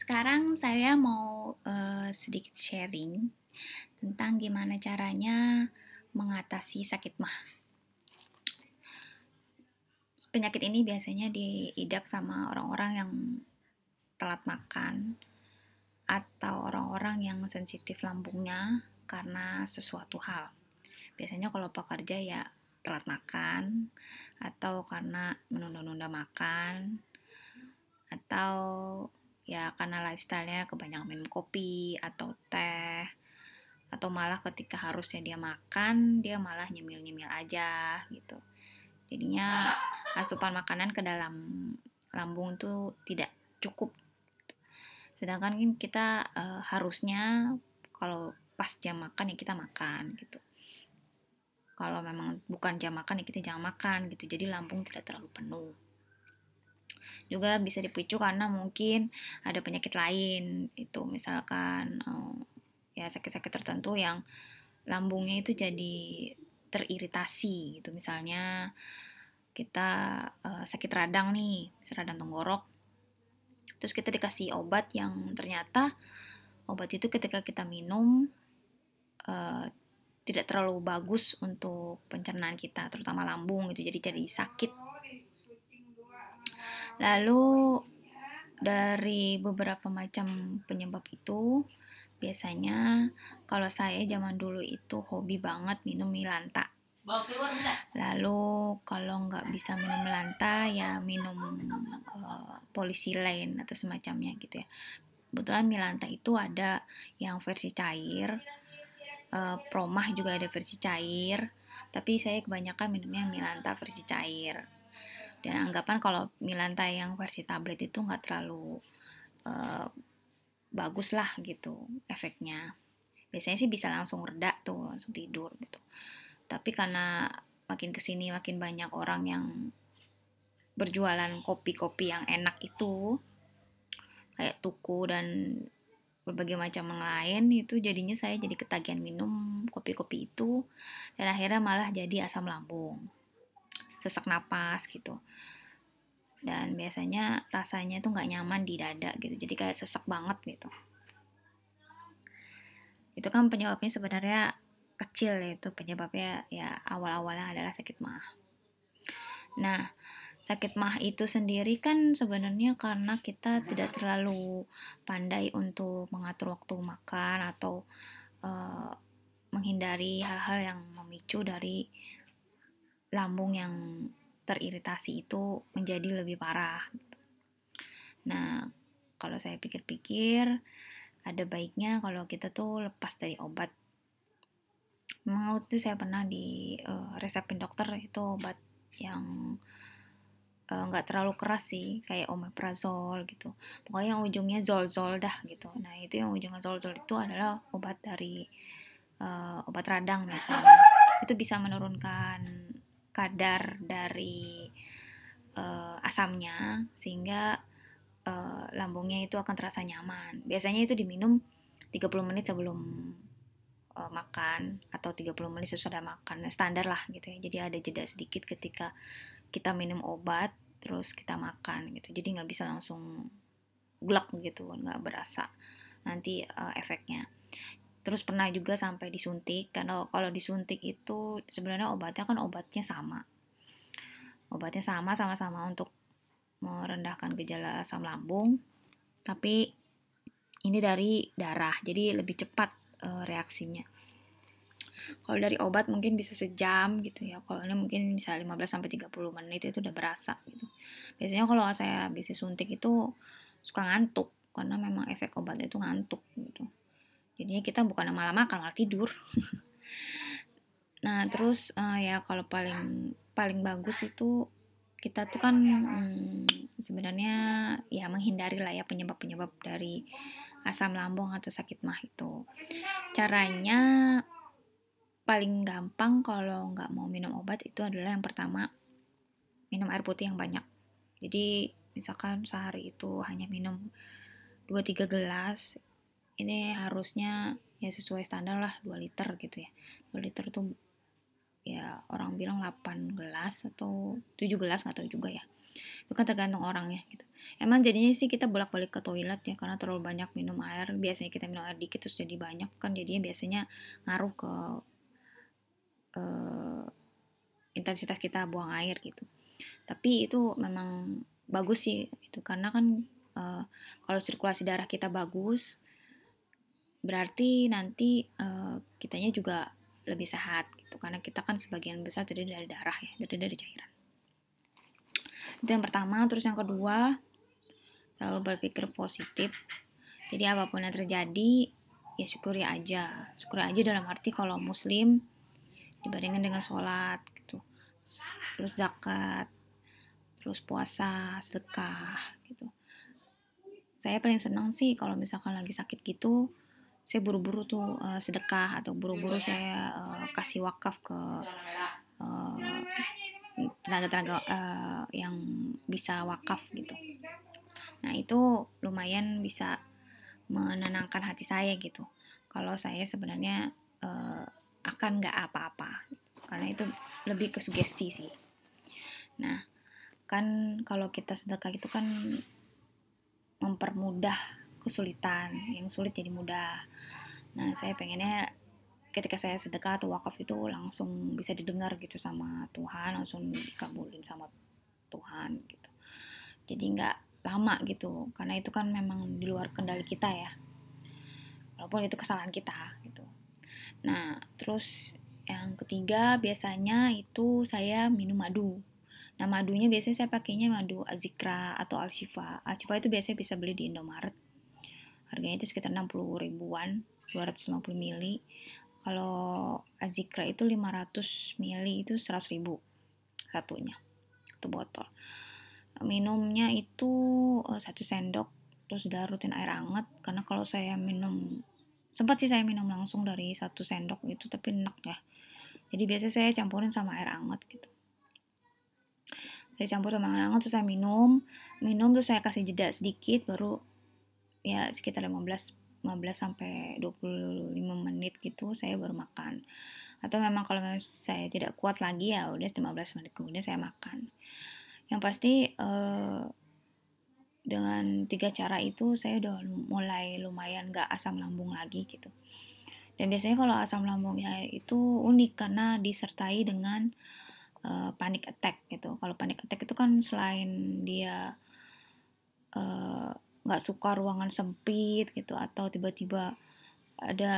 Sekarang saya mau uh, sedikit sharing tentang gimana caranya mengatasi sakit mah. Penyakit ini biasanya diidap sama orang-orang yang telat makan atau orang-orang yang sensitif lambungnya karena sesuatu hal. Biasanya kalau pekerja ya telat makan atau karena menunda-nunda makan atau ya karena lifestyle-nya kebanyakan minum kopi atau teh atau malah ketika harusnya dia makan dia malah nyemil-nyemil aja gitu. Jadinya asupan makanan ke dalam lambung itu tidak cukup. Sedangkan kan kita uh, harusnya kalau pas jam makan ya kita makan gitu. Kalau memang bukan jam makan ya kita jangan makan gitu. Jadi lambung tidak terlalu penuh juga bisa dipicu karena mungkin ada penyakit lain itu misalkan uh, ya sakit-sakit tertentu yang lambungnya itu jadi teriritasi gitu. Misalnya kita uh, sakit radang nih radang tenggorok terus kita dikasih obat yang ternyata obat itu ketika kita minum uh, tidak terlalu bagus untuk pencernaan kita terutama lambung gitu. Jadi jadi sakit Lalu dari beberapa macam penyebab itu, biasanya kalau saya zaman dulu itu hobi banget minum milanta. Lalu kalau nggak bisa minum milanta ya minum uh, polisilain atau semacamnya gitu ya. Kebetulan milanta itu ada yang versi cair, uh, promah juga ada versi cair, tapi saya kebanyakan minumnya milanta versi cair dan anggapan kalau Milanta yang versi tablet itu nggak terlalu uh, bagus lah gitu efeknya. Biasanya sih bisa langsung reda tuh langsung tidur gitu. Tapi karena makin ke sini makin banyak orang yang berjualan kopi-kopi yang enak itu kayak tuku dan berbagai macam yang lain itu jadinya saya jadi ketagihan minum kopi-kopi itu. Dan akhirnya malah jadi asam lambung sesak napas gitu. Dan biasanya rasanya tuh nggak nyaman di dada gitu. Jadi kayak sesak banget gitu. Itu kan penyebabnya sebenarnya kecil ya itu. Penyebabnya ya awal-awalnya adalah sakit mah. Nah sakit mah itu sendiri kan sebenarnya karena kita tidak terlalu pandai untuk mengatur waktu makan atau uh, menghindari hal-hal yang memicu dari lambung yang teriritasi itu menjadi lebih parah. Nah, kalau saya pikir-pikir, ada baiknya kalau kita tuh lepas dari obat. Memang itu saya pernah di uh, resepin dokter itu obat yang eh, nggak uh, terlalu keras sih, kayak omeprazol gitu. Pokoknya yang ujungnya zol-zol dah gitu. Nah itu yang ujungnya zol-zol itu adalah obat dari uh, obat radang biasanya. Itu bisa menurunkan kadar dari uh, asamnya sehingga uh, lambungnya itu akan terasa nyaman. Biasanya itu diminum 30 menit sebelum uh, makan atau 30 menit sesudah makan. Standar lah gitu ya. Jadi ada jeda sedikit ketika kita minum obat terus kita makan gitu. Jadi nggak bisa langsung glek gitu, nggak berasa nanti uh, efeknya terus pernah juga sampai disuntik karena kalau disuntik itu sebenarnya obatnya kan obatnya sama. Obatnya sama sama-sama untuk merendahkan gejala asam lambung. Tapi ini dari darah jadi lebih cepat e, reaksinya. Kalau dari obat mungkin bisa sejam gitu ya. Kalau ini mungkin bisa 15 sampai 30 menit itu udah berasa gitu. Biasanya kalau saya bisa suntik itu suka ngantuk karena memang efek obatnya itu ngantuk gitu jadinya kita bukan malah makan malah tidur. Nah terus uh, ya kalau paling paling bagus itu kita tuh kan hmm, sebenarnya ya menghindari lah ya penyebab-penyebab dari asam lambung atau sakit mah itu. Caranya paling gampang kalau nggak mau minum obat itu adalah yang pertama minum air putih yang banyak. Jadi misalkan sehari itu hanya minum 2-3 gelas ini harusnya ya sesuai standar lah 2 liter gitu ya. 2 liter tuh ya orang bilang 8 gelas atau 7 gelas nggak tahu juga ya. Itu kan tergantung orangnya gitu. Emang jadinya sih kita bolak-balik ke toilet ya karena terlalu banyak minum air. Biasanya kita minum air dikit terus jadi banyak kan jadinya biasanya ngaruh ke uh, intensitas kita buang air gitu. Tapi itu memang bagus sih itu karena kan uh, kalau sirkulasi darah kita bagus berarti nanti uh, kitanya juga lebih sehat gitu. Karena kita kan sebagian besar terdiri dari darah ya terdiri dari cairan. Itu yang pertama. Terus yang kedua selalu berpikir positif. Jadi apa pun yang terjadi ya syukuri aja. Syukuri aja dalam arti kalau muslim dibandingkan dengan sholat gitu. Terus zakat terus puasa sedekah gitu. Saya paling senang sih kalau misalkan lagi sakit gitu saya buru-buru tuh uh, sedekah atau buru-buru saya uh, kasih wakaf ke tenaga-tenaga uh, yang bisa wakaf gitu Nah, itu lumayan bisa menenangkan hati saya gitu. Kalau saya sebenarnya uh, akan nggak apa-apa, karena itu lebih ke sugesti sih. Nah, kan kalau kita sedekah itu kan mempermudah kesulitan, yang sulit jadi mudah. Nah, saya pengennya ketika saya sedekah atau wakaf itu langsung bisa didengar gitu sama Tuhan, langsung dikabulin sama Tuhan gitu. Jadi nggak lama gitu karena itu kan memang di luar kendali kita ya. Walaupun itu kesalahan kita gitu. Nah terus yang ketiga biasanya itu saya minum madu. Nah madunya biasanya saya pakainya madu azikra atau alshifa. Alshifa itu biasanya bisa beli di Indomaret harganya itu sekitar 60 ribuan 250 mili. Kalau azikra itu 500 mili itu 100 ribu satunya satu botol. Minumnya itu uh, satu sendok terus udah rutin air hangat. Karena kalau saya minum sempat sih saya minum langsung dari satu sendok itu tapi enak ya. Jadi biasanya saya campurin sama air hangat gitu. Saya campur sama air hangat terus saya minum. Minum terus saya kasih jeda sedikit baru ya sekitar 15 15 sampai 25 menit gitu saya baru makan. Atau memang kalau saya tidak kuat lagi ya udah 15 menit kemudian saya makan. Yang pasti uh, dengan tiga cara itu saya udah mulai lumayan gak asam lambung lagi gitu. Dan biasanya kalau asam lambungnya itu unik karena disertai dengan uh, panic attack gitu. Kalau panic attack itu kan selain dia uh, nggak suka ruangan sempit gitu atau tiba-tiba ada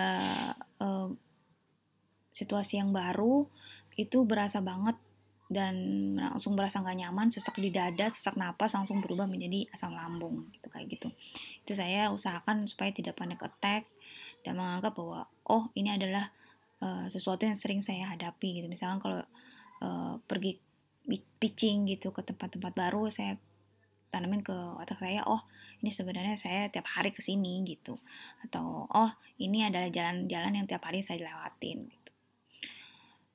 uh, situasi yang baru itu berasa banget dan langsung berasa nggak nyaman, sesak di dada, sesak napas langsung berubah menjadi asam lambung gitu kayak gitu. Itu saya usahakan supaya tidak panik attack dan menganggap bahwa oh ini adalah uh, sesuatu yang sering saya hadapi gitu. Misalkan kalau uh, pergi pitching gitu ke tempat-tempat baru saya tanamin ke otak saya oh ini sebenarnya saya tiap hari ke sini gitu. Atau oh ini adalah jalan-jalan yang tiap hari saya lewatin gitu.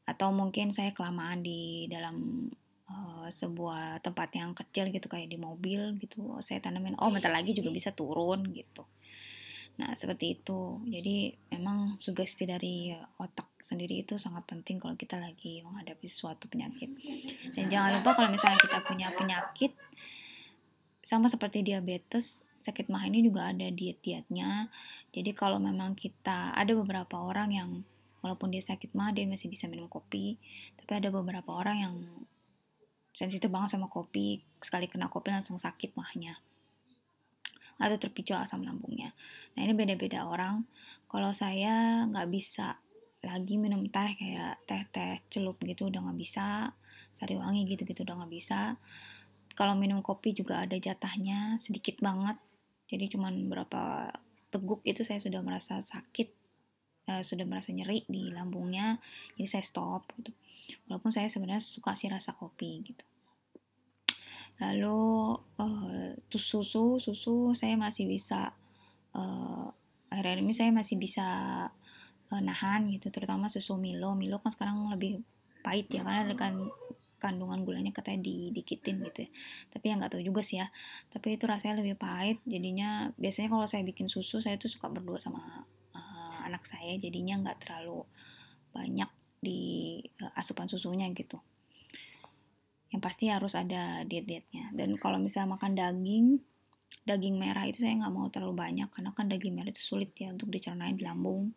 Atau mungkin saya kelamaan di dalam uh, sebuah tempat yang kecil gitu kayak di mobil gitu saya tanamin oh bentar lagi juga bisa turun gitu. Nah seperti itu. Jadi memang sugesti dari otak sendiri itu sangat penting kalau kita lagi menghadapi suatu penyakit. Dan jangan lupa kalau misalnya kita punya penyakit sama seperti diabetes sakit mah ini juga ada diet-dietnya. Jadi kalau memang kita ada beberapa orang yang walaupun dia sakit mah dia masih bisa minum kopi. Tapi ada beberapa orang yang sensitif banget sama kopi sekali kena kopi langsung sakit mahnya. Atau terpicu asam lambungnya. Nah ini beda-beda orang. Kalau saya nggak bisa lagi minum teh kayak teh-teh celup gitu udah nggak bisa. Sari wangi gitu-gitu udah nggak bisa kalau minum kopi juga ada jatahnya sedikit banget. Jadi cuman berapa teguk itu saya sudah merasa sakit uh, sudah merasa nyeri di lambungnya. Jadi saya stop gitu. Walaupun saya sebenarnya suka sih rasa kopi gitu. Lalu uh, susu susu saya masih bisa uh, akhir-akhir ini saya masih bisa uh, nahan gitu. Terutama susu Milo. Milo kan sekarang lebih pahit ya karena dengan kandungan gulanya katanya didikitin gitu ya. Tapi yang nggak tahu juga sih ya. Tapi itu rasanya lebih pahit jadinya biasanya kalau saya bikin susu saya tuh suka berdua sama anak saya jadinya nggak terlalu banyak di uh, asupan susunya gitu. Yang pasti harus ada diet-dietnya. Dan kalau misalnya makan daging daging merah itu saya nggak mau terlalu banyak karena kan daging merah itu sulit ya untuk dicernain di lambung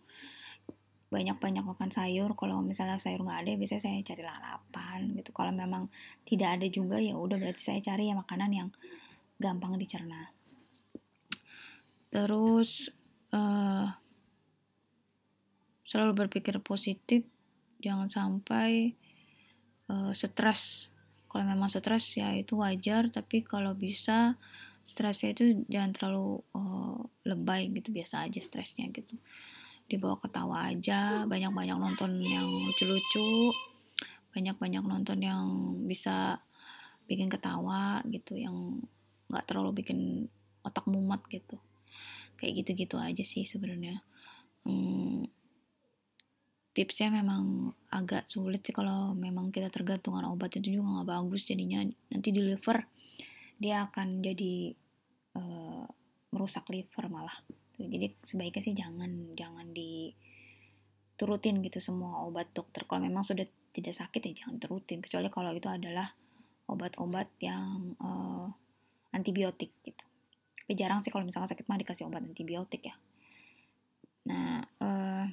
banyak-banyak makan sayur kalau misalnya sayur nggak ada biasanya saya cari lalapan gitu. Kalau memang tidak ada juga ya udah berarti saya cari ya makanan yang gampang dicerna. Terus uh, selalu berpikir positif jangan sampai uh, stres. Kalau memang stres ya itu wajar tapi kalau bisa stresnya itu jangan terlalu uh, lebay gitu biasa aja stresnya gitu dibawa ketawa aja banyak-banyak nonton yang lucu-lucu banyak-banyak nonton yang bisa bikin ketawa gitu yang nggak terlalu bikin otak mumet gitu. Kayak gitu-gitu aja sih sebenarnya. Hmm, tipsnya memang agak sulit sih kalau memang kita tergantungan obat itu juga nggak bagus jadinya. Nanti di liver dia akan jadi uh, merusak liver malah gitu. Jadi sebaiknya sih jangan jangan diturutin gitu semua obat dokter. Kalau memang sudah tidak sakit ya jangan terutin kecuali kalau itu adalah obat-obat yang uh, antibiotik gitu. Tapi jarang sih kalau misalnya sakit mah dikasih obat antibiotik ya. Nah uh,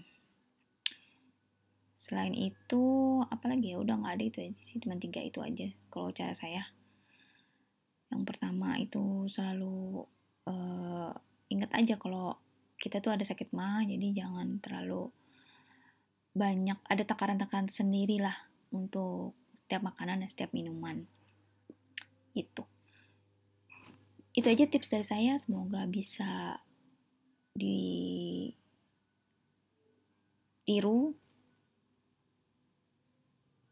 selain itu apalagi ya? Udah nggak ada itu aja sih cuma tiga itu aja kalau cara saya. Yang pertama itu selalu uh, ingat aja kalau kita tuh ada sakit mah jadi jangan terlalu banyak ada takaran-takaran sendiri lah untuk setiap makanan dan setiap minuman. Itu itu aja tips dari saya semoga bisa ditiru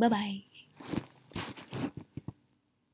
bye bye